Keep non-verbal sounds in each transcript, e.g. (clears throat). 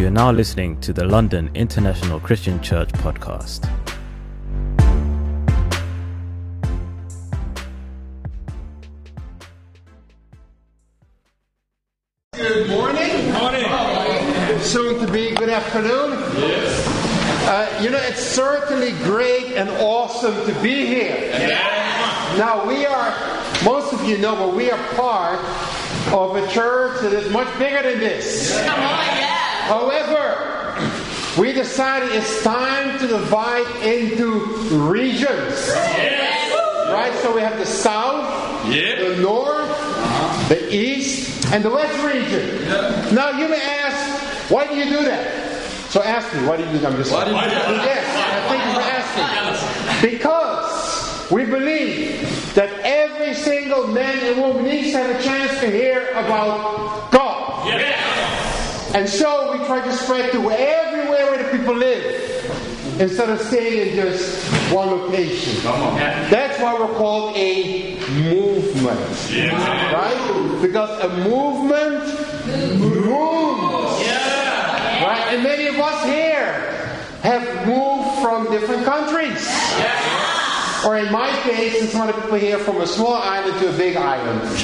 You are now listening to the London International Christian Church podcast. Good morning. Morning. Soon to be good afternoon. Yes. Uh, you know, it's certainly great and awesome to be here. Yes. Now, we are, most of you know, but we are part of a church that is much bigger than this. Come on, yeah. However, we decided it's time to divide into regions. Yes. Right? So we have the south, Yep. the north, the east, and the west region. Now you may ask, why do you do that? So ask me, why do you do that? I'm just Why do you do that? Yes, I thank you for asking. Because we believe that every single man and woman needs to have a chance to hear about God. And so we try to spread to everywhere where the people live instead of staying in just one location. On. That's why we're called a movement. Yeah. Right? Because a movement moves. Yeah. Right? And many of us here have moved from different countries. Or in my case, and some of the people here from a small island to a big island. (laughs)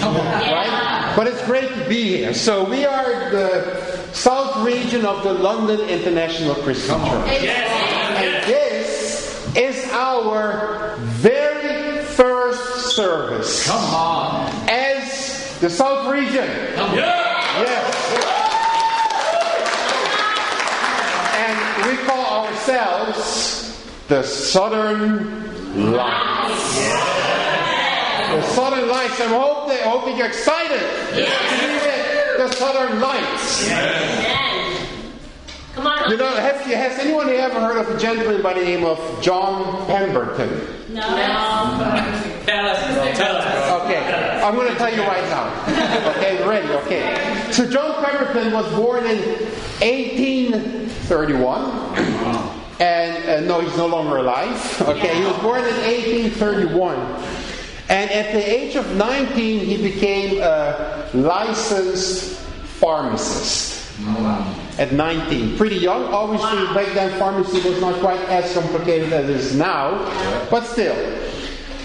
Right? But it's great to be here. So we are the south region of the London International Christian Church. And this is our very first service Come on. as the South region. Yeah. Yes. And we call ourselves the Southern Lights. The Southern Lights. I hope that, I hope that you're excited with the Southern Lights. Come on. You know, you- has anyone ever heard of a gentleman by the name of John Pemberton? No. Tell us. Tell us. Okay, I'm going to tell you right now. Okay, ready? Okay. So John Pemberton was born in 1831, and uh, no, he's no longer alive. Okay, he was born in 1831, and at the age of 19, he became a licensed pharmacist. At 19, pretty young. Obviously, back then pharmacy was not quite as complicated as it is now, but still.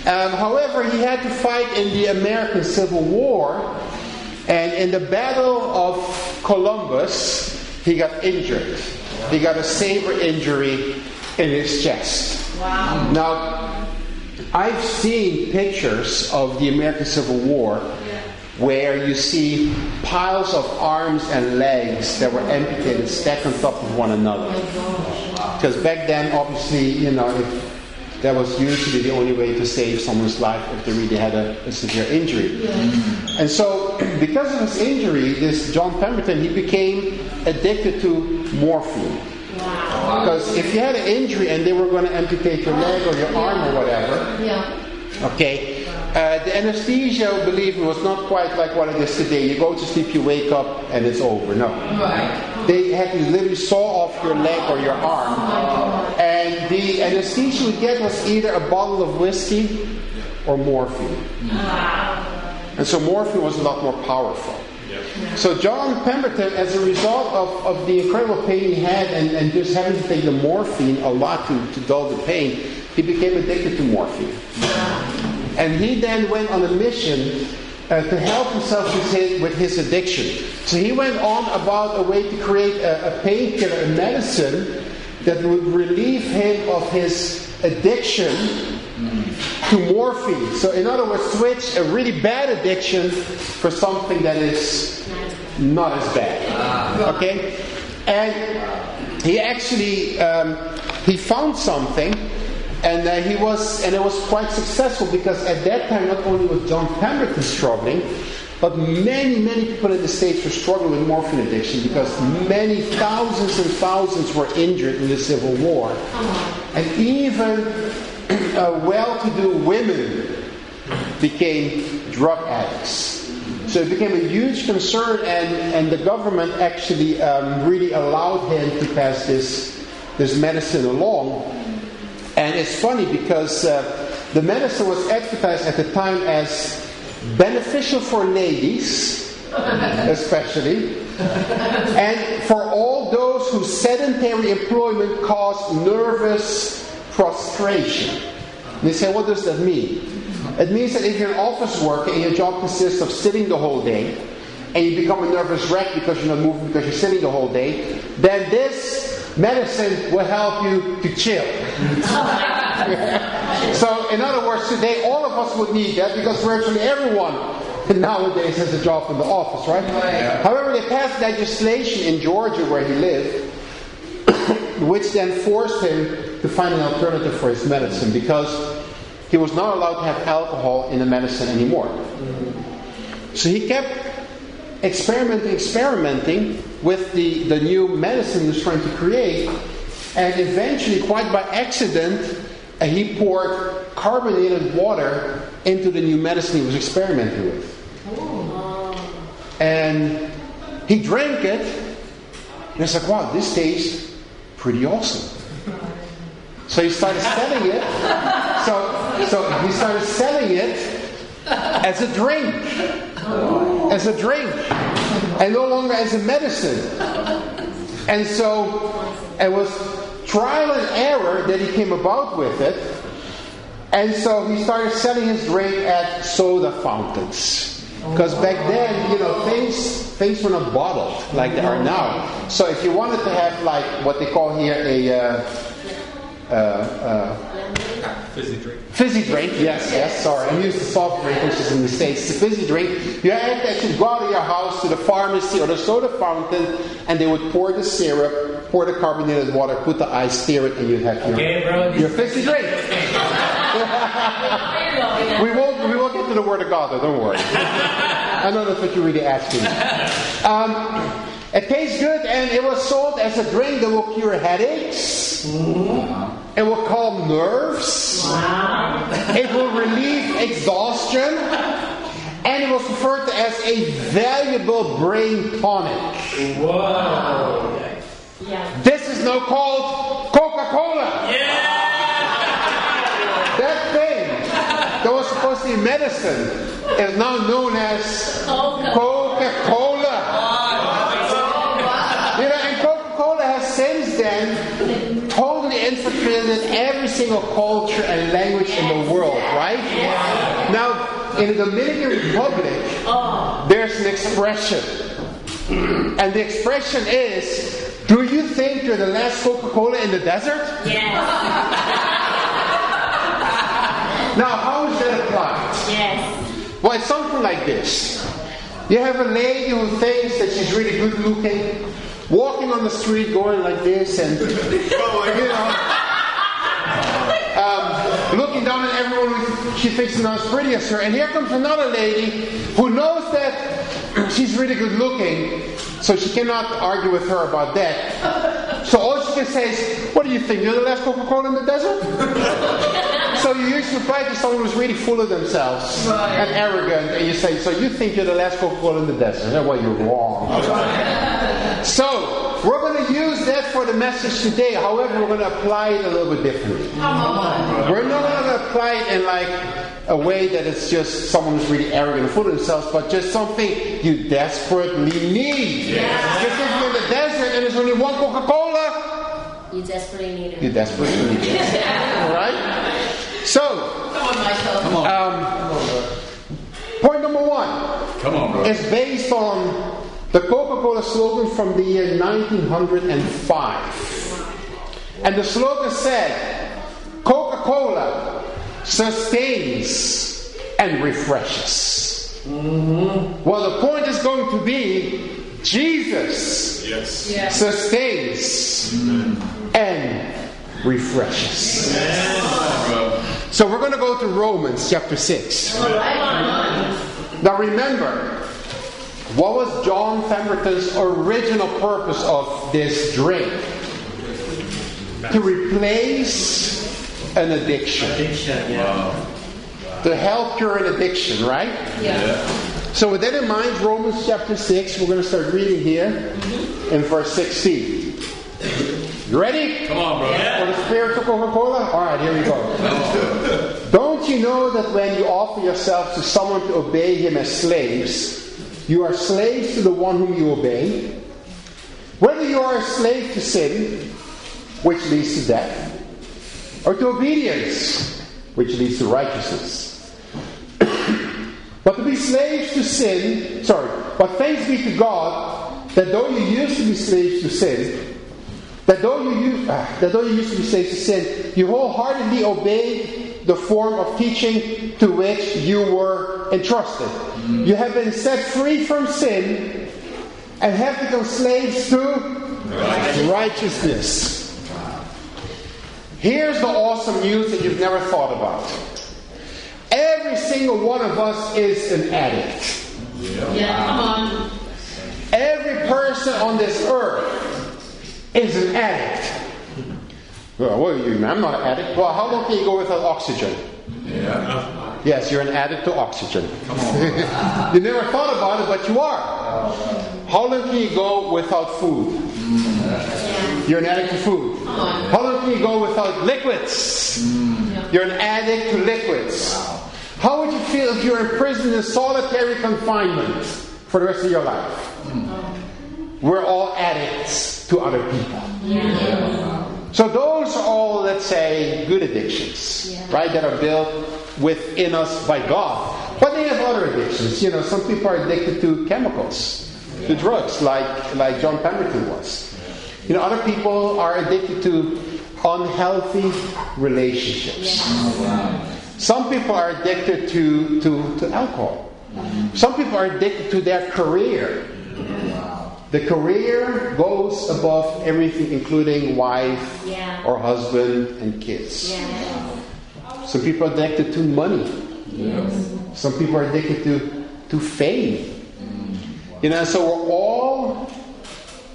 Um, however, he had to fight in the American Civil War, and in the Battle of Columbus, he got injured. He got a saber injury in his chest. Wow. Now, I've seen pictures of the American Civil War where you see piles of arms and legs that were amputated stacked on top of one another. Oh because back then, obviously, you know, if that was usually the only way to save someone's life if they really had a, a severe injury. And so, (clears throat) because of his injury, this John Pemberton, he became addicted to morphine. Because if you had an injury and they were going to amputate your leg or your arm or whatever, Yeah. Okay. Uh, the anesthesia, believe me, was not quite like what it is today. You go to sleep, you wake up, and it's over. No. Right. They had to literally saw off your leg or your arm. And the anesthesia you get was either a bottle of whiskey or morphine. And so morphine was a lot more powerful. So John Pemberton, as a result of, of the incredible pain he had and, and just having to take the morphine a lot to, to dull the pain, he became addicted to morphine. And he then went on a mission uh, to help himself with his, with his addiction. So he went on about a way to create a, a painkiller, a medicine that would relieve him of his addiction to morphine. So, in other words, switch a really bad addiction for something that is not as bad. Okay, and he actually um, he found something, and uh, he was and it was quite successful because at that time not only was John Pemberton struggling. But many, many people in the States were struggling with morphine addiction because many thousands and thousands were injured in the Civil War. And even uh, well to do women became drug addicts. So it became a huge concern, and, and the government actually um, really allowed him to pass this, this medicine along. And it's funny because uh, the medicine was advertised at the time as beneficial for ladies, especially, and for all those whose sedentary employment caused nervous prostration. And they say, what does that mean? It means that if you're an office worker and your job consists of sitting the whole day, and you become a nervous wreck because you're not moving because you're sitting the whole day, then this medicine will help you to chill. (laughs) so, in other words, today all of us would need that because virtually everyone nowadays has a job in the office, right? Yeah. However, they passed legislation in Georgia where he lived, (coughs) which then forced him to find an alternative for his medicine because he was not allowed to have alcohol in the medicine anymore. So he kept experimenting, experimenting with the, the new medicine he was trying to create, and eventually, quite by accident, he poured carbonated water into the new medicine he was experimenting with. And he drank it, and it's like, wow, this tastes pretty awesome. So he started selling it. So, so he started selling it as a drink. As a drink. And no longer as a medicine. And so it was trial and error that he came about with it. And so he started selling his drink at soda fountains. Because back then, you know, things things were not bottled like they are now. So if you wanted to have like what they call here a uh, Fizzy drink. fizzy drink, yes, yes, sorry, I'm used to soft drink, which is in the States. The fizzy drink, you had to actually go out of your house to the pharmacy or the soda fountain, and they would pour the syrup, pour the carbonated water, put the ice, stir it, and you have your, Okay, bro. your fizzy drink. (laughs) We won't, we won't get to the Word of God, though, don't worry. (laughs) I know that's what you're really asking. Um, it tastes good, and it was sold as a drink that will cure headaches. Mm-hmm. It will calm nerves. It will relieve exhaustion. And it was referred to as a valuable brain tonic. Whoa. This is now called Coca Cola. Yeah. That thing that was supposed to be medicine is now known as Coca Cola. You know, and Coca Cola has since then totally infiltrated every single culture and language in the world, right? Now, in the Dominican Republic, there's an expression. And the expression is Do you think you're the last Coca Cola in the desert? Now, how is that applied? Yes. Well, it's something like this. You have a lady who thinks that she's really good looking, walking on the street going like this and, (laughs) you know, um, looking down at everyone she thinks is not as pretty as her. And here comes another lady who knows that she's really good looking, so she cannot argue with her about that. So all she can say is, What do you think? You're the last Coca Cola in the desert? So you usually reply to someone who's really full of themselves and arrogant, and you say, "So you think you're the last Coca-Cola in the desert? Well, you're wrong." So we're going to use that for the message today. However, we're going to apply it a little bit differently. We're not going to apply it in like a way that it's just someone who's really arrogant and full of themselves, but just something you desperately need. Just if you're in the desert and there's only one Coca-Cola, You desperately need it. you desperately need it. (laughs) All right. So. Come on, Michael. Um, point number one Come on, bro. is based on the Coca Cola slogan from the year 1905. And the slogan said Coca Cola sustains and refreshes. Mm-hmm. Well, the point is going to be Jesus Yes. sustains and refreshes. So we're going to go to Romans chapter 6. Now remember, what was John Pemberton's original purpose of this drink? To replace an addiction. To help cure an addiction, right? Yeah. So with that in mind, Romans chapter 6, we're going to start reading here mm-hmm. in verse 16. You ready? Come on, bro. For the spiritual Coca-Cola? Alright, here we go. (laughs) Don't you know that when you offer yourselves to someone to obey him as slaves, you are slaves to the one whom you obey, Whether you are a slave to sin, which leads to death, or to obedience, which leads to righteousness. but to be slaves to sin, sorry, but thanks be to God that though you used to be slaves to sin, that though you used, uh, that though you used to be slaves to sin, you wholeheartedly obeyed the form of teaching to which you were entrusted. You have been set free from sin and have become slaves to righteousness. righteousness. Here's the awesome news that you've never thought about. Every single one of us is an addict. Yeah come on. Every person on this earth is an addict. Well, what are you? I'm not an addict. Well, how long can you go without oxygen? Yeah. Yes, you're an addict to oxygen. Come on. (laughs) you never thought about it, but you are. How long can you go without food? You're an addict to food. Uh-huh. How long can you go without liquids? Mm. You're an addict to liquids. How would you feel if you're in prison in solitary confinement for the rest of your life? Mm. We're all addicts to other people. So those are all, let's say, good addictions, right? That are built within us by God. But they have other addictions. You know, some people are addicted to chemicals, to drugs, like like John Pemberton was. You know, other people are addicted to unhealthy relationships. Oh, some people are addicted to, to, to alcohol. Some people are addicted to their career. The career goes above everything, including wife yeah. or husband and kids. Yeah. Some people are addicted to money. Yes. Some people are addicted to, to fame. You know, so we're all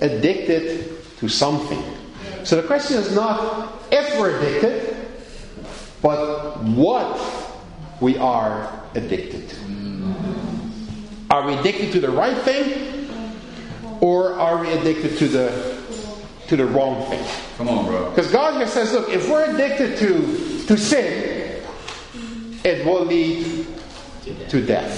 addicted to something. So the question is not if we're addicted, but what we are addicted to. Are we addicted to the right thing? Or are we addicted to the to the wrong thing? Come on, bro. Because God here says, look, if we're addicted to, to sin, it will lead to death.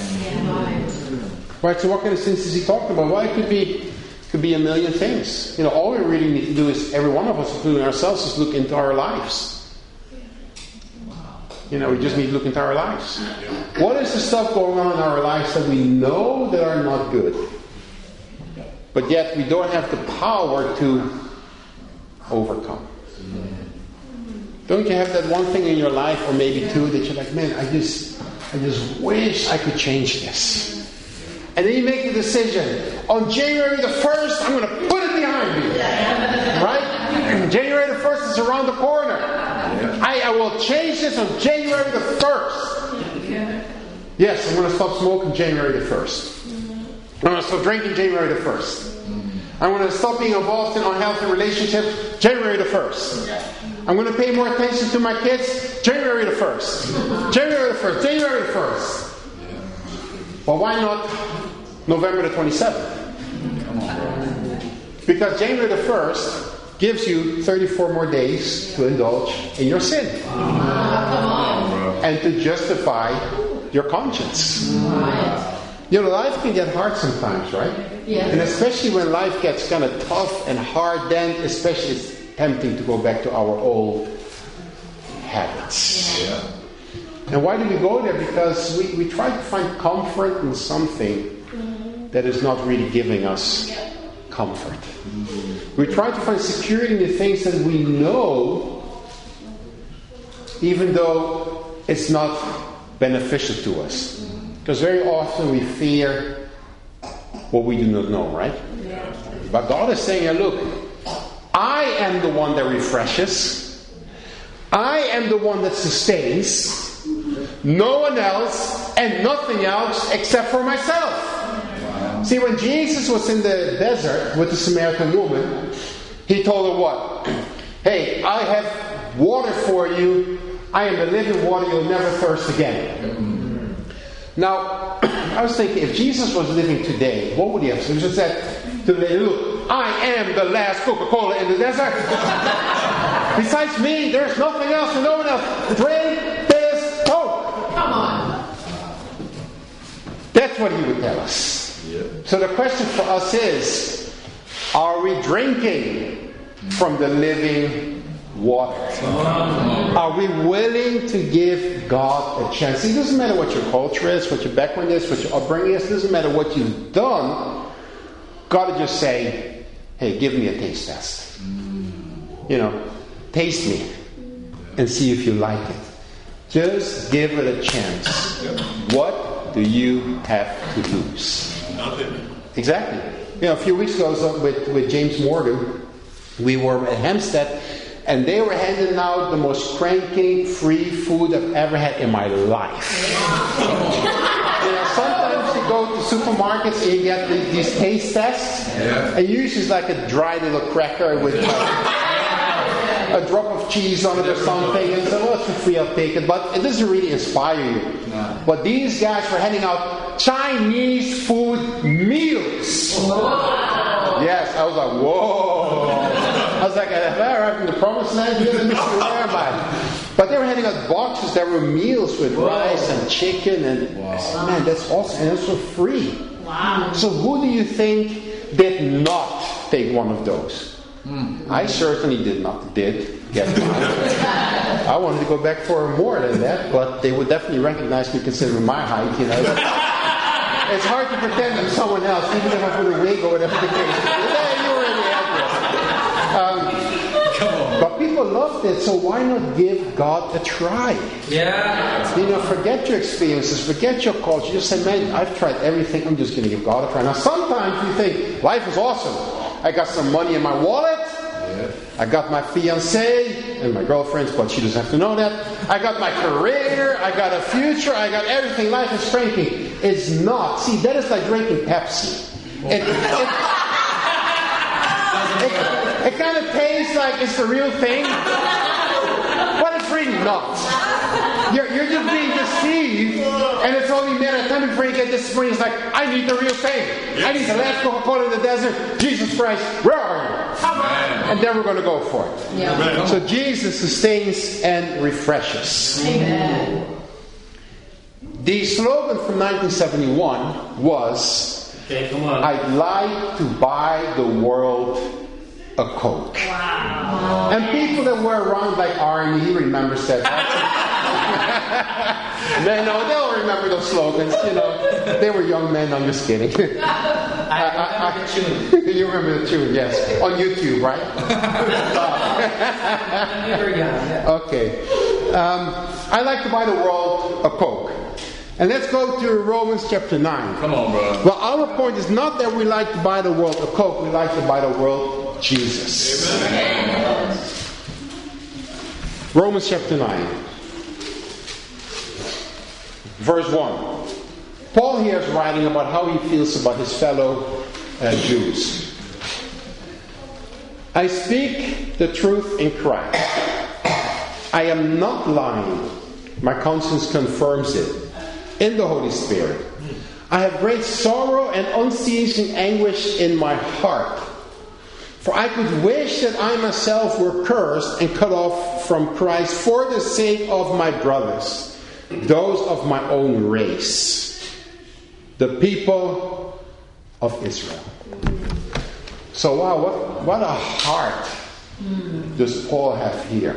Right, so what kind of sins is he talking about? Well, it could be could be a million things. You know, all we really need to do is, every one of us, including ourselves, is look into our lives. You know, we just need to look into our lives. What is the stuff going on in our lives that we know that are not good? But yet we don't have the power to overcome. Don't you have that one thing in your life, or maybe two, that you're like, man, I just, I just wish I could change this. And then you make the decision. On January the 1st, I'm going to put it behind me. Right? January the 1st is around the corner. I, I will change this on January the 1st. Yes, I'm going to stop smoking January the 1st. I'm going to stop drinking January the 1st. I'm going to stop being involved in unhealthy relationships January the 1st. I'm going to pay more attention to my kids January the 1st. January the 1st. January the 1st. Well, why not November the 27th. Because January the 1st gives you 34 more days to indulge in your sin. And to justify your conscience. You know, life can get hard sometimes, right? Yeah. And especially when life gets kind of tough and hard, then especially it's tempting to go back to our old habits. Yeah. And why do we go there? Because we, we try to find comfort in something mm-hmm. that is not really giving us comfort. We try to find security in the things that we know, even though it's not beneficial to us. Because very often we fear what we do not know, right? But God is saying, look, I am the one that refreshes, I am the one that sustains. No one else and nothing else except for myself. See, when Jesus was in the desert with the Samaritan woman, he told her what? (clears throat) Hey, I have water for you. I am the living water. You'll never thirst again. Mm. Now, I was thinking, if Jesus was living today, what would he have said? He just said to the lady, look, I am the last Coca-Cola in the desert. Besides me, there's nothing else and no one else. Drink this Coke. Come on. That's what he would tell us. So the question for us is Are we drinking from the living water? Are we willing to give God a chance? it doesn't matter what your culture is, what your background is, what your upbringing is, it doesn't matter what you've done. God will just say, hey, give me a taste test. You know, taste me and see if you like it. Just give it a chance. What do you have to lose? Nothing. Exactly. You know, a few weeks ago, I was up with, with James Morgan. We were at Hempstead, and they were handing out the most cranking free food I've ever had in my life. (laughs) you know, sometimes you go to supermarkets and you get the, these taste tests, Yeah. and usually it's like a dry little cracker with like, a drop of cheese on it or something, and so, well, it's for free, I'll take it. But it doesn't really inspire you. No. But these guys were handing out Chinese food meals. Yes, I was like, whoa. I was like, have I arrived in the promised land? Where am I? (laughs) But they were handing out boxes that were meals with rice and chicken, and I said, man, that's awesome, and it's for free. Wow. So who do you think did not take one of those? Hmm. I certainly did not did get one. (laughs) I wanted to go back for more than that, but they would definitely recognize me considering my height, you know. (laughs) it's hard to pretend I'm someone else, even if I put a wig or whatever the case is. Yeah, you already had Um, but people loved it, so why not give God a try? Yeah. You know, forget your experiences, forget your culture. Just say, man, I've tried everything. I'm just going to give God a try. Now, sometimes you think life is awesome. I got some money in my wallet. I got my fiance and my girlfriend's, but she doesn't have to know that. I got my career. I got a future. I got everything. Life is cranky. It's not. See, that is like drinking Pepsi. It, it, it, it kind of tastes like it's the real thing, but it's really not. You're, you're just being deceived, and it's only a matter of time before you get this spring. It's like, I need the real thing. I need the last Coca Cola in the desert. Jesus Christ, where are you? And then we're going to go for it. Yeah. So Jesus sustains and refreshes. Amen. The slogan from 1971 was, Okay, come on. I'd like to buy the world a Coke. Wow. And people that were around like Arnie, he remembers that. (laughs) they know they'll remember those slogans. You know, they were young men. I'm just kidding. (laughs) I, I, I, tune. (laughs) you remember the tune, yes, on YouTube, right? Never young. Okay. Um, I like to buy the world a Coke. And let's go to Romans chapter 9. Come on, bro. Well, our point is not that we like to buy the world a Coke, we like to buy the world Jesus. Romans chapter 9, verse 1. Paul here is writing about how he feels about his fellow uh, Jews. I speak the truth in Christ. I am not lying. My conscience confirms it in the Holy Spirit. I have great sorrow and unceasing anguish in my heart. For I could wish that I myself were cursed and cut off from Christ for the sake of my brothers, those of my own race, the people of Israel. So, wow, what, what a heart does Paul have here?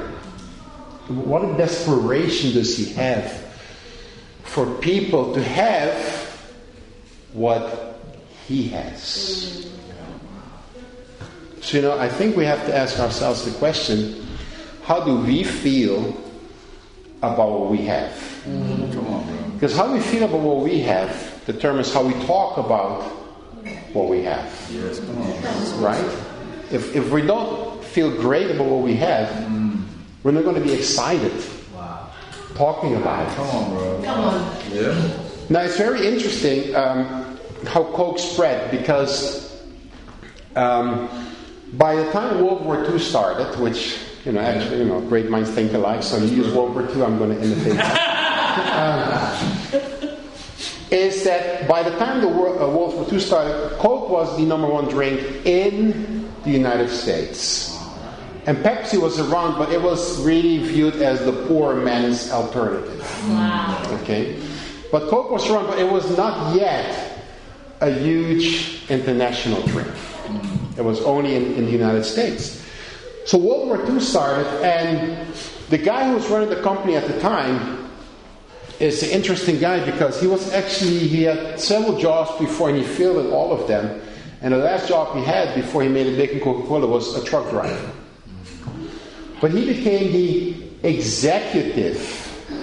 What a desperation does he have for people to have what he has? So, you know, I think we have to ask ourselves the question how do we feel about what we have? Come on, bro. Because how we feel about what we have determines how we talk about what we have, Yes, come on. right? If, if we don't feel great about what we have, we're not going to be excited talking about it. Come on, bro. Come on. Yeah. Now it's very interesting um, how Coke spread because um, by the time World War II started, which you know actually you know great minds think alike, so you use World War II, I'm going to imitate. (laughs) um, is that by the time the World, uh, World War II started, Coke was the number one drink in the United States. And Pepsi was around, but it was really viewed as the poor man's alternative. Wow. Okay? But Coke was around, but it was not yet a huge international drink. Mm. It was only in, in the United States. So World War II started, and the guy who was running the company at the time is an interesting guy because he was actually he had several jobs before and he failed at all of them. And the last job he had before he made it big in Coca-Cola was a truck driver. But he became the executive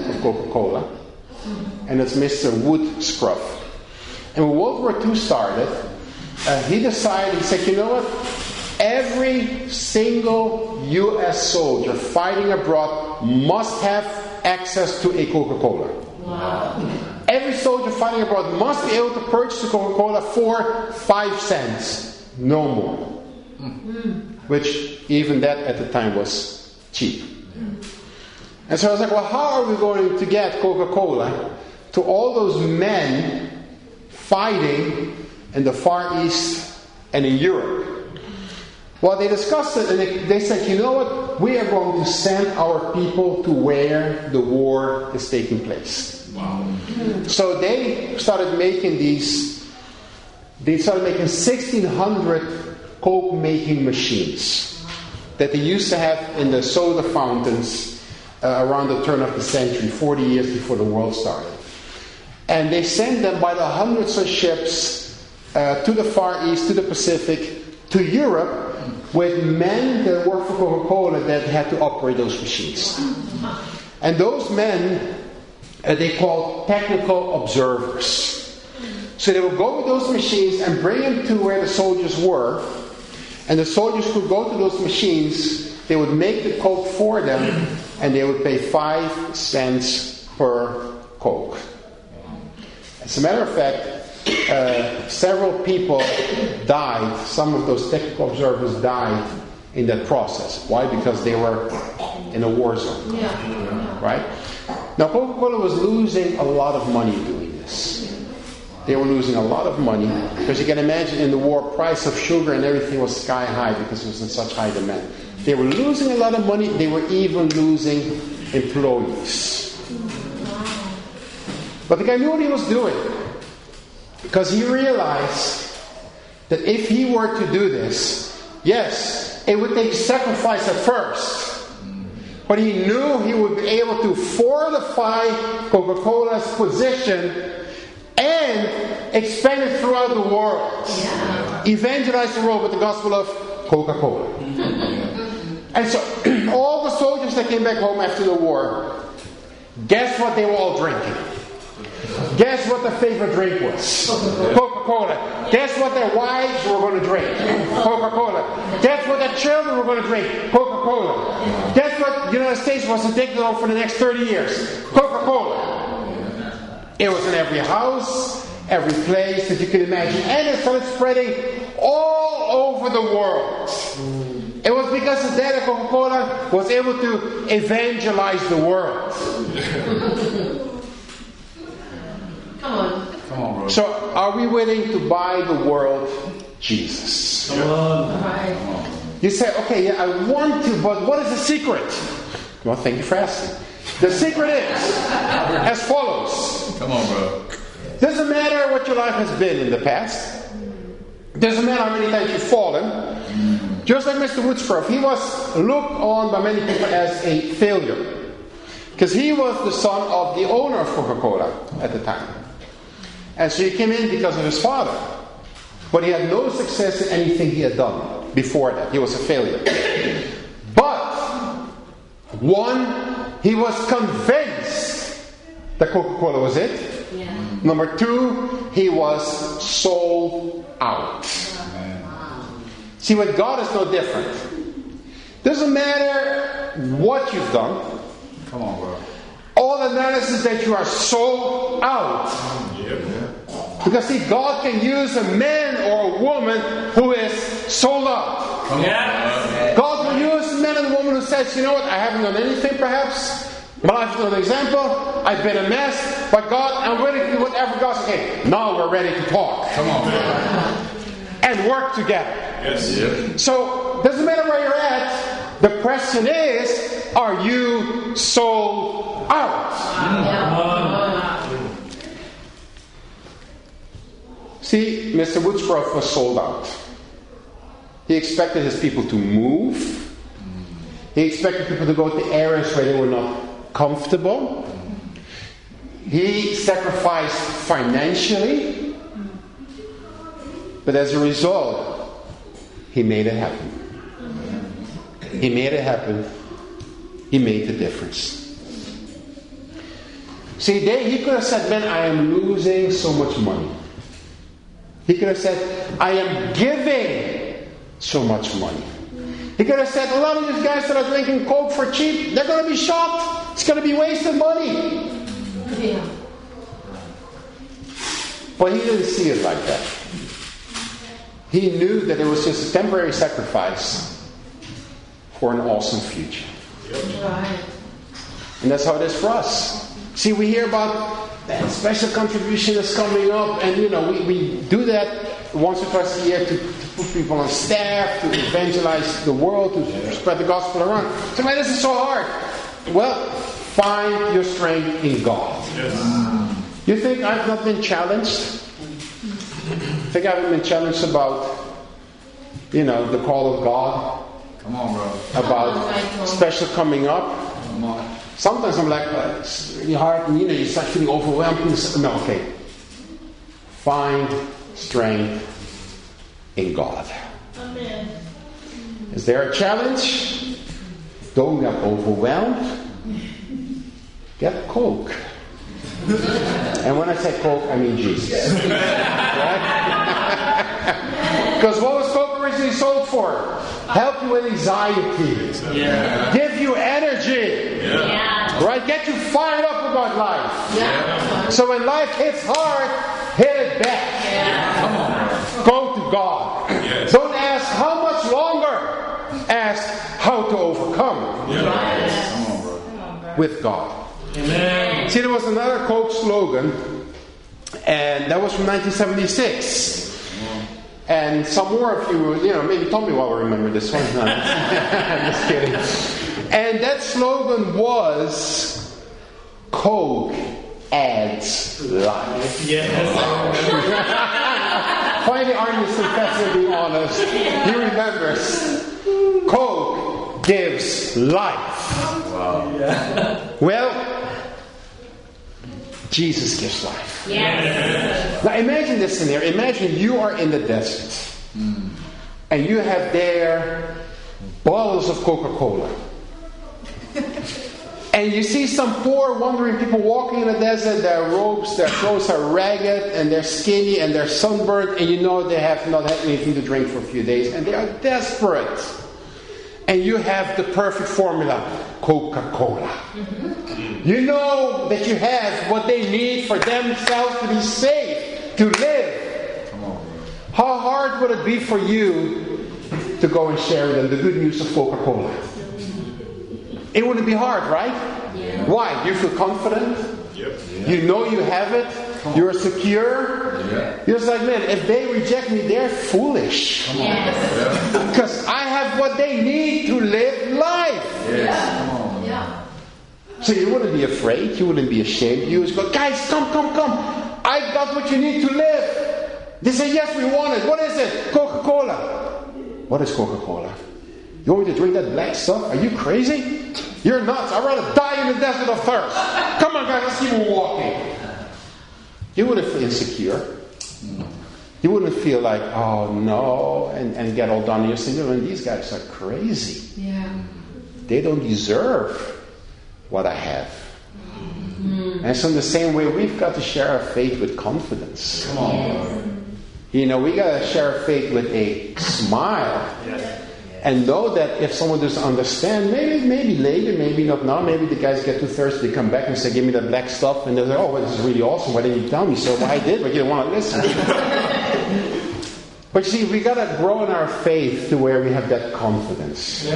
of Coca-Cola, and it's Mr. Wood Scruff. And when World War II started, uh, he decided, he said, you know what? Every single U.S. soldier fighting abroad must have access to a Coca Cola. Every soldier fighting abroad must be able to purchase a Coca Cola for five cents, no more. Which, even that at the time, was cheap. And so I was like, well, how are we going to get Coca Cola to all those men fighting in the Far East and in Europe? Well, they discussed it and they, they said, you know what? We are going to send our people to where the war is taking place. Wow. So they started making these, they started making 1,600 Coke making machines that they used to have in the soda fountains uh, around the turn of the century, 40 years before the world started. And they sent them by the hundreds of ships uh, to the Far East, to the Pacific, to Europe, with men that worked for Coca Cola that had to operate those machines. And those men, uh, they called technical observers. So they would go with those machines and bring them to where the soldiers were. And the soldiers could go to those machines, they would make the Coke for them, and they would pay five cents per Coke. As a matter of fact, uh, several people died. Some of those technical observers died in that process. Why? Because they were in a war zone. Yeah. Right? Now, Coca Cola was losing a lot of money. They were losing a lot of money because you can imagine in the war, price of sugar and everything was sky high because it was in such high demand. They were losing a lot of money. They were even losing employees. But the guy knew what he was doing because he realized that if he were to do this, yes, it would take sacrifice at first. But he knew he would be able to fortify Coca Cola's position expand it throughout the world. Evangelize the world with the gospel of Coca Cola. and so, (clears throat) all the soldiers that came back home after the war, guess what they were all drinking? Guess what the favorite drink was? Coca Cola. Guess what their wives were going to drink? Coca Cola. Guess what their children were going to drink? Coca Cola. Guess what the United States was addicted to for the next 30 years? Coca Cola. It was in every house, every place that you could imagine, and it started spreading all over the world. It was because of that that Coca Cola was able to evangelize the world. (laughs) Come on. Come on, bro. So, are we willing to buy the world Jesus? All right. You say, okay, yeah, I want to, but what is the secret? Well, thank you for asking. The secret is as follows. Come on, bro. Doesn't matter what your life has been in the past. Doesn't matter how many times you've fallen. Just like Mr. Woodscroft, he was looked on by many people as a failure. Because he was the son of the owner of Coca-Cola at the time. And so he came in because of his father. But he had no success in anything he had done before that. He was a failure. But, one, he was convinced that Coca Cola was it. Yeah. Number two, he was sold out. See, with God is no different. Doesn't matter what you've done. Come on, bro. All that matters is that you are sold out. Because see, God can use a man or a woman who is sold out. Come on, God will use a man and a woman who says, you know what, I haven't done anything perhaps. My life is an example. I've been a mess. But God, I'm ready to do whatever God says. Now we're ready to talk Come on, and work together. Yes. Yep. So, doesn't matter where you're at. The question is, are you sold out? See, Mr. Woodsborough was sold out. He expected his people to move. He expected people to go to areas where they were not comfortable. He sacrificed financially. But as a result, he made it happen. He made it happen. He made the difference. See, they, he could have said, Man, I am losing so much money. He could have said, I am giving so much money. He could have said, A lot of these guys that are drinking Coke for cheap, they're going to be shocked. It's going to be wasted money. Yeah. But he didn't see it like that. He knew that it was just a temporary sacrifice for an awesome future. Right. And that's how it is for us. See, we hear about that special contribution that's coming up, and you know, we, we do that once or twice a year to, to put people on staff, to evangelize the world, to spread the gospel around. So, man, this is so hard. Well, find your strength in God. Yes. You think I've not been challenged? I Think I haven't been challenged about, you know, the call of God, Come on, bro. about special coming up? Come on. Sometimes I'm like, uh, it's really hard, and you know, you start feeling overwhelmed. And this- No, okay. Find strength in God. Amen. Is there a challenge? Don't get overwhelmed. Get Coke. and when I say Coke, I mean Jesus. Right? (laughs) Because what was Coke originally sold for? Help you with anxiety. Give you energy. Right? Get you fired up about life. So when life hits hard, hit it back. Go to God. Don't ask how much longer. Ask how to overcome Come on, bro. with God. See, there was another Coke slogan, and that was from 1976. And some more of you, you know, maybe Tommy will remember this one. No, I'm (laughs) just kidding. And that slogan was Coke adds life. Yes. (laughs) Finally, Arnie is confessing being honest. He remembers. Coke gives life. Wow. Well, Jesus gives life. Now imagine this scenario. Imagine you are in the desert mm. and you have there bottles of Coca Cola. (laughs) And you see some poor, wandering people walking in the desert. Their robes, their clothes are ragged, and they're skinny, and they're sunburned, and you know they have not had anything to drink for a few days, and they are desperate. And you have the perfect formula Coca Cola. You know that you have what they need for themselves to be safe, to live. Come on. How hard would it be for you to go and share with them the good news of Coca Cola? It wouldn't be hard, right? Why? You feel confident? Yep. You know you have it? You're secure? Yeah. You're just like, man, if they reject me, they're foolish. Because (laughs) I have what they need to live life. Yes. Yeah. So you wouldn't be afraid, you wouldn't be ashamed. You would go, guys, come, come, come. I've got what you need to live. They say, yes, we want it. What is it? Coca Cola. What is Coca Cola? You want me to drink that black stuff? Are you crazy? You're nuts. I'd rather die in the desert of thirst. Come on, guys, let's keep walking. You would have feel insecure. Hmm. You wouldn't feel like, oh no, and, and get all down on yourself. You know, these guys are crazy. Yeah. They don't deserve what I have. Hmm. And so, in the same way, we've got to share our faith with confidence. Come on, bro. You know, we got to share our faith with a smile. Yes. And know that if someone doesn't understand, maybe maybe later, maybe not now, maybe the guys get too thirsty, they come back and say, Give me that black stuff. And they're like, Oh, well, this is really awesome. Why didn't you tell me? So well, I did, but you don't want to listen. (laughs) but you see, we got to grow in our faith to where we have that confidence.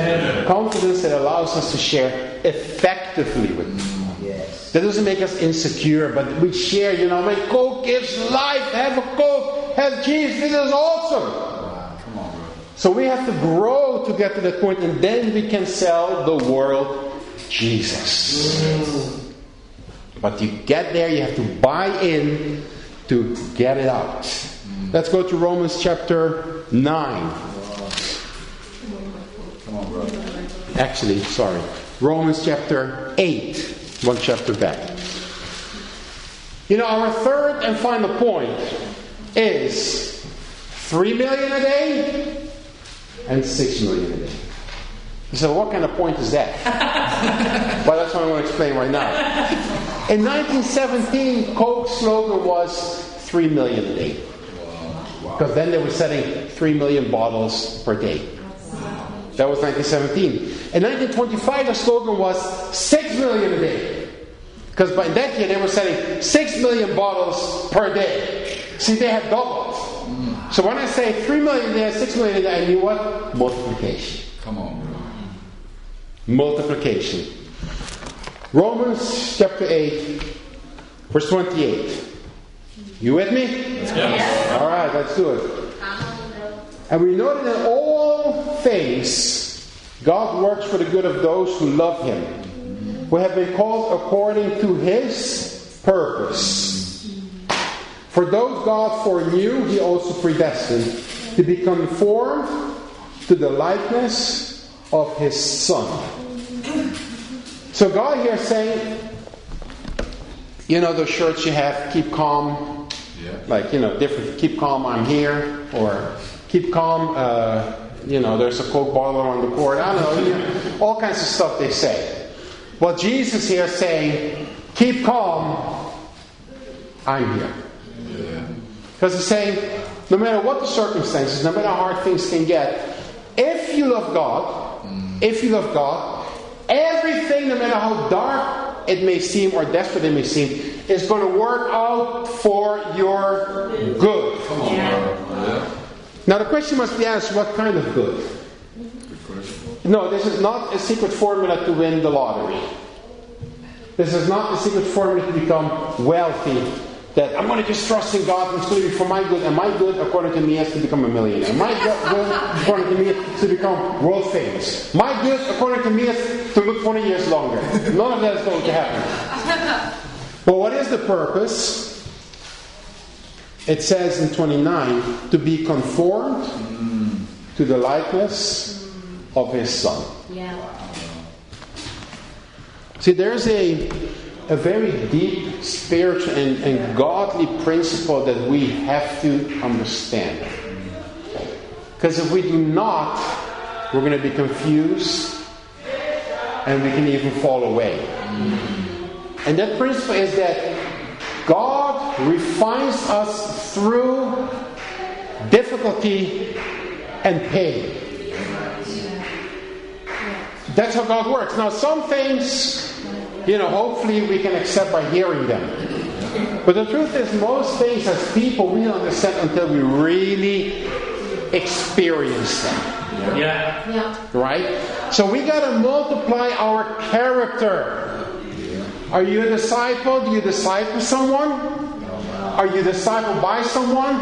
Confidence that allows us to share effectively with people. That doesn't make us insecure, but we share, you know, my Coke gives life. Have a Coke. Have Jesus. This is awesome. Come on, bro. So we have to grow to get to that point, and then we can sell the world Jesus. But to get there, you have to buy in to get it out. Let's go to Romans chapter 9. Come on, bro. Actually, sorry. Romans chapter 8, one chapter back. You know, our third and final point is 3 million a day and 6 million a day. So, what kind of point is that? (laughs) well, that's what I want to explain right now. In 1917, Coke's slogan was 3 million a day. Because then they were selling 3 million bottles per day. That was 1917. In 1925, the slogan was 6 million a day. Because by that year, they were selling 6 million bottles per day. See, they had doubled. So when I say 3 million there, 6 million a day, I mean what? Multiplication. Come on, bro. Multiplication. Romans chapter 8, verse 28. You with me? Yes. All right, let's do it. And we know that in all things, God works for the good of those who love Him, who have been called according to His purpose. For those God foreknew, He also predestined to be conformed to the likeness of His Son. So God here is saying, you know, those shirts you have, keep calm. Like you know different keep calm i'm here or keep calm uh, you know there's a coke bottle on the court i don't know you know, all kinds of stuff they say. Well jesus here saying keep calm i'm here. Because he's saying no matter what the circumstances no matter how hard things can get if you love god if you love god everything no matter how dark it may seem or desperate it may seem is going to work out for your good. Now the question must be asked what kind of good? No this is not a secret formula to win the lottery. This is not a secret formula to become wealthy that I'm going to just trust in God and it's going to be for my good and my good according to me is to become a millionaire. My good, according to me is to become world famous. My good according to me is to live 20 years longer none of that is going to happen but what is the purpose it says in 29 to be conformed to the likeness of his son Yeah. See, there's a, a very deep spiritual and, and godly principle that we have to understand. Because if we do not, we're going to be confused and we can even fall away. And that principle is that God refines us through difficulty and pain. That's how God works. Now, some things, you know, hopefully we can accept by hearing them. But the truth is, most things as people we don't understand until we really experience them. Yeah. Yeah. Right? So we got to multiply our character. Are you a disciple? Do you disciple someone? Are you discipled by someone?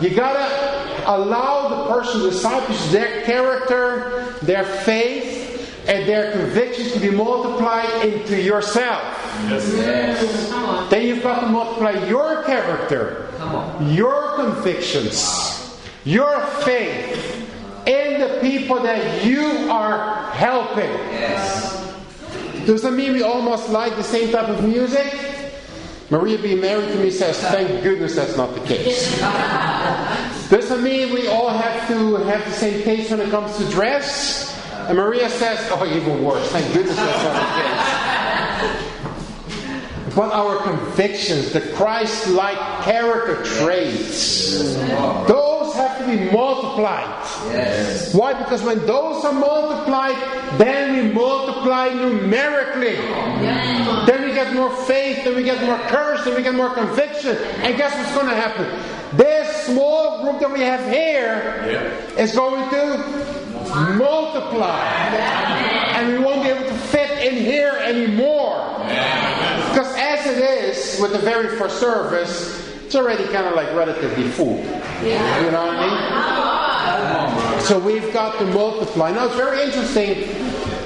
You got to allow the person who disciples their character, their faith, and their convictions to be multiplied into yourself. Come on. Then you've got to multiply your character, Come on. your convictions, your faith in the people that you are helping. Yes. Does that mean we almost like the same type of music? Maria being married to me says, thank goodness that's not the case. (laughs) Does that mean we all have to have the same taste when it comes to dress? And Maria says, oh, even worse. Thank goodness that's not the case. But our convictions, the Christ like character traits, those to be multiplied. Yes. Why? Because when those are multiplied, then we multiply numerically. Then we get more faith, then we get more courage, then we get more conviction. And guess what's going to happen? This small group that we have here is going to multiply. And we won't be able to fit in here anymore. Because as it is with the very first service, it's already kind of like relatively full. You know what I mean? So we've got to multiply. Now it's very interesting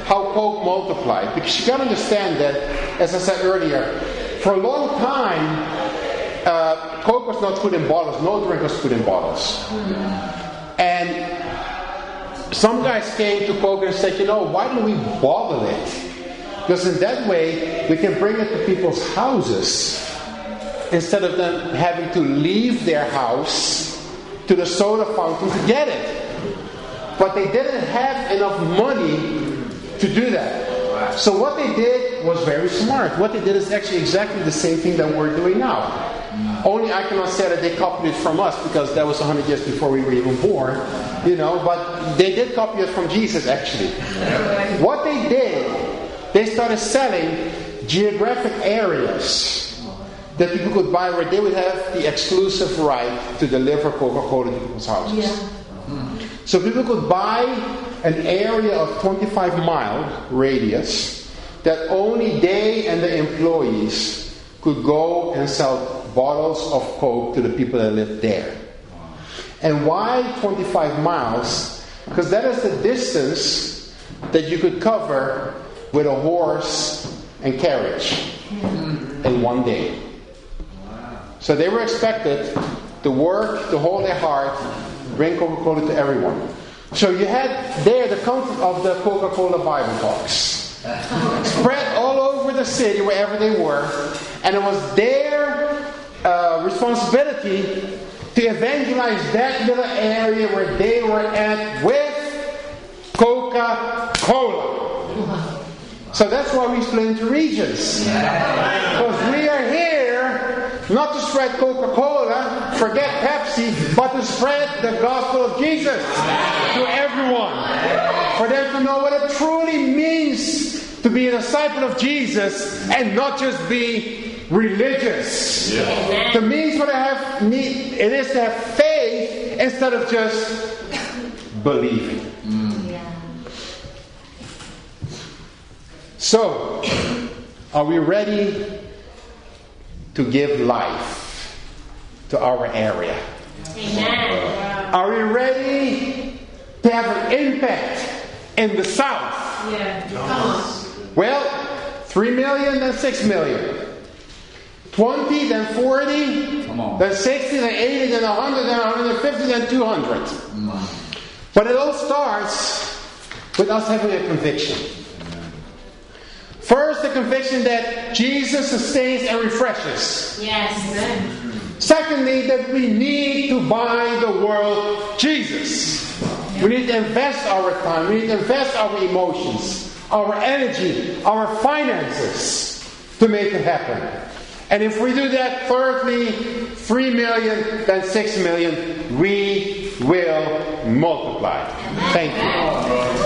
how Coke multiplied because you got to understand that, as I said earlier, for a long time uh, Coke was not put in bottles, no drink was put in bottles. And some guys came to Coke and said, you know, why don't we bottle it? Because in that way, we can bring it to people's houses instead of them having to leave their house to the soda fountain to get it. But they didn't have enough money to do that. So what they did was very smart. What they did is actually exactly the same thing that we're doing now. Only I cannot say that they copied it from us because that was 100 years before we were even born, you know, but they did copy it from Jesus actually. What they did, they started selling geographic areas that people could buy where they would have the exclusive right to deliver Coca Cola to people's houses. Yeah. Hmm. So people could buy an area of 25 mile radius that only they and the employees could go and sell bottles of Coke to the people that lived there. And why 25 miles? Because that is the distance that you could cover with a horse and carriage in one day. So they were expected to work, to hold their heart, bring Coca Cola to everyone. So you had there the content of the Coca Cola Bible talks spread all over the city, wherever they were, and it was their uh, responsibility to evangelize that little area where they were at with Coca Cola. So that's why we split into regions. Because we are not to spread Coca Cola, forget Pepsi, but to spread the gospel of Jesus to everyone. For them to know what it truly means to be a disciple of Jesus and not just be religious. The means what I have need it is to have faith instead of just believing. So, are we ready to give life to our area? Amen. Are we ready to have an impact in the South? Yeah. Come on. Well, 3 million, then 6 million. 20, then 40, then 60, then 80, then 100, then 150, then 200. But it all starts with us having a conviction. First, the conviction that Jesus sustains and refreshes. Yes. Secondly, that we need to buy the world Jesus. We need to invest our time, we need to invest our emotions, our energy, our finances to make it happen. And if we do that, thirdly, 3 million, then 6 million, we will multiply. Thank you.